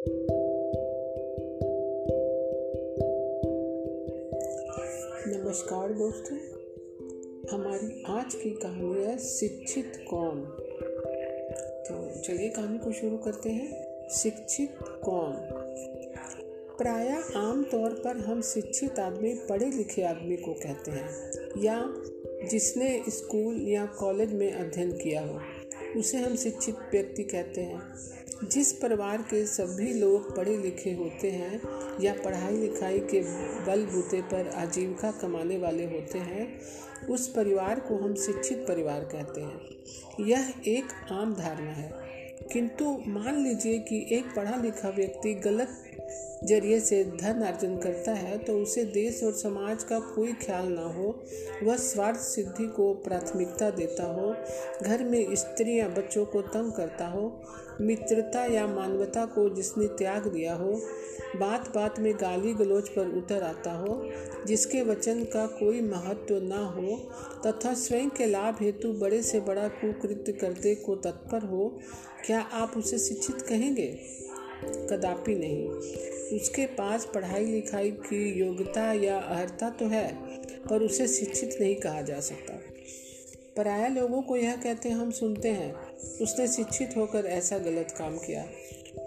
नमस्कार दोस्तों, हमारी आज की कहानी है शिक्षित कौन? तो चलिए कहानी को शुरू करते हैं। शिक्षित कौन? प्राय आम तौर पर हम शिक्षित आदमी पढ़े लिखे आदमी को कहते हैं, या जिसने स्कूल या कॉलेज में अध्ययन किया हो। उसे हम शिक्षित व्यक्ति कहते हैं। जिस परिवार के सभी लोग पढ़े लिखे होते हैं या पढ़ाई लिखाई के बल बूते पर आजीविका कमाने वाले होते हैं, उस परिवार को हम शिक्षित परिवार कहते हैं। यह एक आम धारणा है। किंतु मान लीजिए कि एक पढ़ा लिखा व्यक्ति गलत ज़रिए से धन अर्जन करता है तो उसे देश और समाज का कोई ख्याल ना हो। वह स्वार्थ सिद्धि को प्राथमिकता देता हो। घर में स्त्री या बच्चों को तंग करता हो। मित्रता या मानवता को जिसने त्याग दिया हो बात बात में गाली गलोच पर उतर आता हो, जिसके वचन का कोई महत्व ना हो, तथा स्वयं के लाभ हेतु बड़े से बड़ा कुकृत्य करने को तत्पर हो। क्या आप उसे शिक्षित कहेंगे? कदापि नहीं। उसके पास पढ़ाई लिखाई की योग्यता या अर्हता तो है, पर उसे शिक्षित नहीं कहा जा सकता। पराया लोगों को यह कहते हम सुनते हैं, उसने शिक्षित होकर ऐसा गलत काम किया।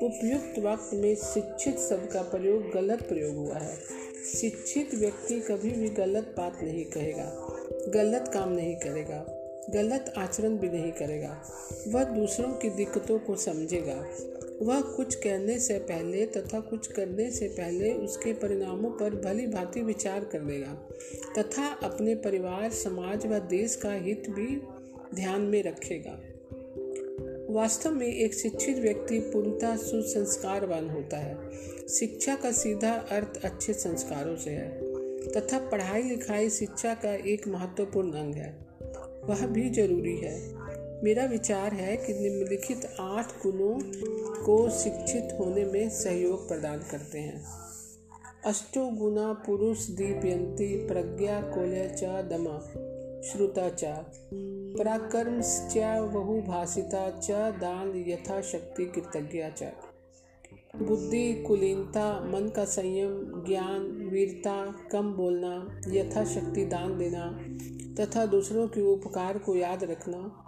उपयुक्त वक्त में शिक्षित शब्द का प्रयोग गलत प्रयोग हुआ है। शिक्षित व्यक्ति कभी भी गलत बात नहीं कहेगा, गलत काम नहीं करेगा, गलत आचरण भी नहीं करेगा। वह दूसरों की दिक्कतों को समझेगा। वह कुछ कहने से पहले तथा कुछ करने से पहले उसके परिणामों पर भली भांति विचार कर लेगा, तथा अपने परिवार, समाज व देश का हित भी ध्यान में रखेगा। वास्तव में एक शिक्षित व्यक्ति पूर्णतः सुसंस्कारवान होता है। शिक्षा का सीधा अर्थ अच्छे संस्कारों से है, तथा पढ़ाई लिखाई शिक्षा का एक महत्वपूर्ण अंग है। वह भी ज़रूरी है। मेरा विचार है कि निम्नलिखित आठ गुणों को शिक्षित होने में सहयोग प्रदान करते हैं। अष्टो गुना पुरुष दीपयंती प्रज्ञा कोल्य च दमा, श्रुता च पराक्रम बहु भाषिता च, दान यथाशक्ति कृतज्ञा च। बुद्धि, कुलीनता, मन का संयम, ज्ञान, वीरता, कम बोलना यथाशक्ति दान देना, तथा दूसरों के उपकार को याद रखना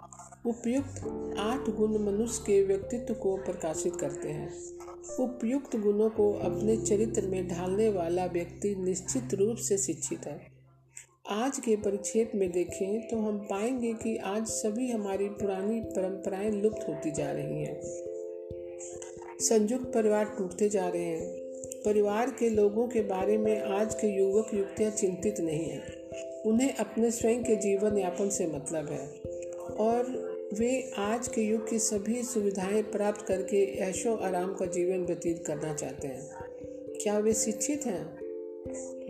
उपयुक्त आठ गुण मनुष्य के व्यक्तित्व को प्रकाशित करते हैं। उपयुक्त गुणों को अपने चरित्र में ढालने वाला व्यक्ति निश्चित रूप से शिक्षित है। आज के परिक्षेप में देखें तो हम पाएँगे कि आज सभी हमारी पुरानी परंपराएँ लुप्त होती जा रही हैं। संयुक्त परिवार टूटते जा रहे हैं। परिवार के लोगों के बारे में आज के युवक युवतियाँ चिंतित नहीं हैं। उन्हें अपने स्वयं के जीवन यापन से मतलब है। और वे आज के युग की सभी सुविधाएँ प्राप्त करके ऐशो आराम का जीवन व्यतीत करना चाहते हैं। क्या वे शिक्षित हैं?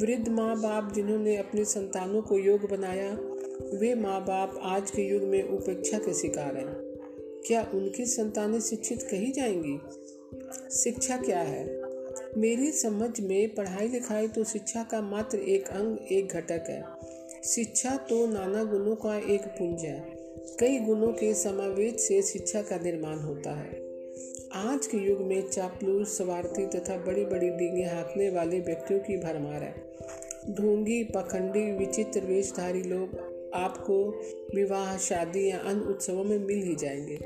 वृद्ध माँ बाप जिन्होंने अपने संतानों को योग बनाया, वे माँ बाप आज के युग में उपेक्षा के शिकार हैं। क्या उनकी संतानें शिक्षित कही जाएँगी? शिक्षा क्या है? मेरी समझ में पढ़ाई लिखाई तो शिक्षा का मात्र एक अंग, एक घटक है। शिक्षा तो नाना गुणों का एक पुंज है। कई गुणों के समावेश से शिक्षा का निर्माण होता है। आज के युग में चापलूस, स्वार्थी तथा बड़ी बड़ी डींगे हाँकने वाले व्यक्तियों की भरमार है। ढोंगी, पखंडी, विचित्र, वेशधारी लोग आपको विवाह, शादी या अन्य उत्सवों में मिल ही जाएँगे।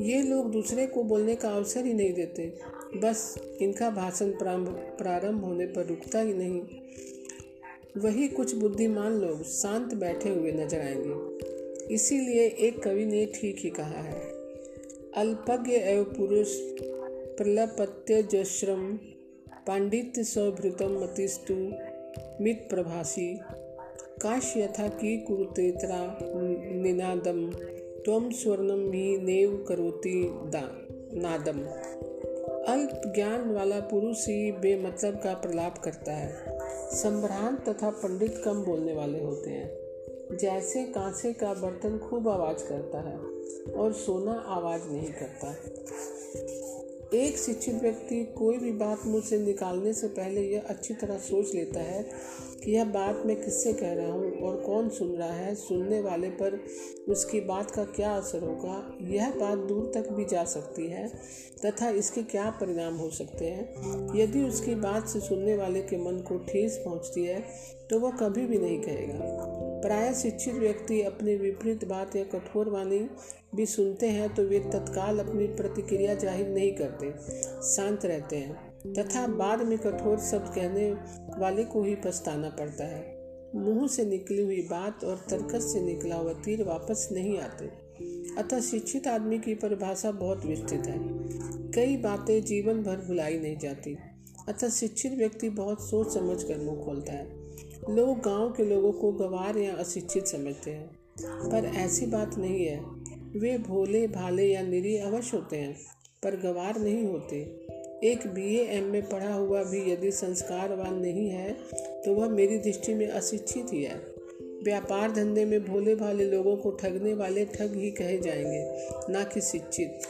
ये लोग दूसरे को बोलने का अवसर ही नहीं देते। बस इनका भाषण प्रारंभ होने पर रुकता ही नहीं। वही कुछ बुद्धिमान लोग शांत बैठे हुए नज़र आएँगे। इसीलिए एक कवि ने ठीक ही कहा है। अल्पज्ञ एव पुरुष प्रलपत्य जश्रम पांडित्य सौभृतम मतिस्तु मित प्रभासी काश यथा की कुरुतेतरा निनादम तम स्वर्णम ही नेव करोति नादम अल्प ज्ञान वाला पुरुष ही बेमतलब का प्रलाप करता है। संभ्रांत तथा पंडित कम बोलने वाले होते हैं। जैसे कांसे का बर्तन खूब आवाज़ करता है और सोना आवाज़ नहीं करता। एक शिक्षित व्यक्ति कोई भी बात मुझसे निकालने से पहले यह अच्छी तरह सोच लेता है कि यह बात मैं किससे कह रहा हूँ और कौन सुन रहा है, सुनने वाले पर उसकी बात का क्या असर होगा, यह बात दूर तक भी जा सकती है तथा इसके क्या परिणाम हो सकते हैं। यदि उसकी बात से सुनने वाले के मन को ठेस पहुँचती है तो वह कभी भी नहीं कहेगा। प्राय शिक्षित व्यक्ति अपनी विपरीत बात या कठोर वाणी भी सुनते हैं तो वे तत्काल अपनी प्रतिक्रिया ज़ाहिर नहीं करते, शांत रहते हैं, तथा बाद में कठोर शब्द कहने वाले को ही पछताना पड़ता है। मुँह से निकली हुई बात और तर्कस से निकला हुआ तीर वापस नहीं आते। अतः शिक्षित आदमी की परिभाषा बहुत विस्तृत है। कई बातें जीवन भर भुलाई नहीं जाती। अतः शिक्षित व्यक्ति बहुत सोच समझ कर मुँह खोलता है। लोग गाँव के लोगों को गवार या अशिक्षित समझते हैं। पर ऐसी बात नहीं है। वे भोले, भाले या निरी अवश्य होते हैं, पर गवार नहीं होते। एक बी एम में पढ़ा हुआ भी यदि संस्कारवान नहीं है तो वह मेरी दृष्टि में अशिक्षित ही है। व्यापार धंधे में भोले, भाले लोगों को ठगने वाले ठग ही कहे जाएँगे, ना कि शिक्षित।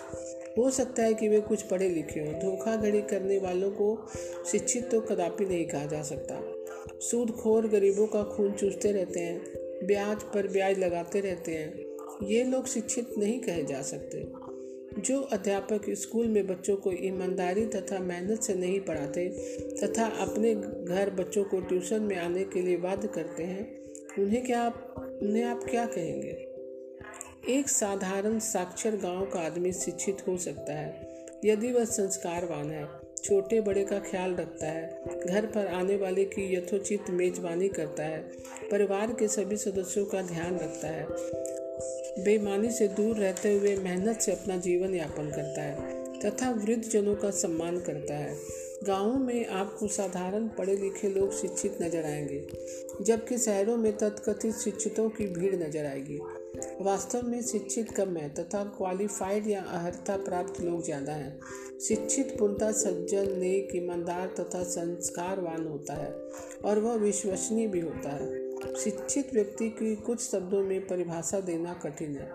हो सकता है कि वे कुछ पढ़े लिखे हों। धोखाधड़ी करने वालों को शिक्षित तो कदापि नहीं कहा जा सकता। सूदखोर गरीबों का खून चूसते रहते हैं, ब्याज पर ब्याज लगाते रहते हैं। ये लोग शिक्षित नहीं कहे जा सकते। जो अध्यापक स्कूल में बच्चों को ईमानदारी तथा मेहनत से नहीं पढ़ाते तथा अपने घर बच्चों को ट्यूशन में आने के लिए बाध्य करते हैं, उन्हें क्या आप, उन्हें आप क्या कहेंगे? एक साधारण साक्षर गाँव का आदमी शिक्षित हो सकता है, यदि वह संस्कारवान है। छोटे बड़े का ख्याल रखता है। घर पर आने वाले की यथोचित मेजबानी करता है। परिवार के सभी सदस्यों का ध्यान रखता है। बेईमानी से दूर रहते हुए मेहनत से अपना जीवन यापन करता है तथा वृद्ध जनों का सम्मान करता है। गाँवों में आपको साधारण पढ़े लिखे लोग शिक्षित नज़र आएँगे, जबकि शहरों में तथकथित शिक्षितों की भीड़ नज़र आएगी। वास्तव में शिक्षित कम है तथा क्वालिफाइड या अहर्ता प्राप्त लोग ज़्यादा हैं। शिक्षित पूर्णतः सज्जन, नेक, ईमानदार तथा संस्कारवान होता है और वह विश्वसनीय भी होता है। शिक्षित व्यक्ति की कुछ शब्दों में परिभाषा देना कठिन है,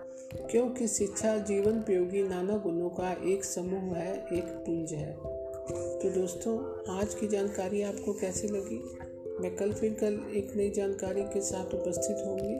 क्योंकि शिक्षा जीवन उपयोगी नाना गुणों का एक समूह है, एक पुंज है। तो दोस्तों, आज की जानकारी आपको कैसी लगी? मैं कल फिर कल एक नई जानकारी के साथ उपस्थित होंगी।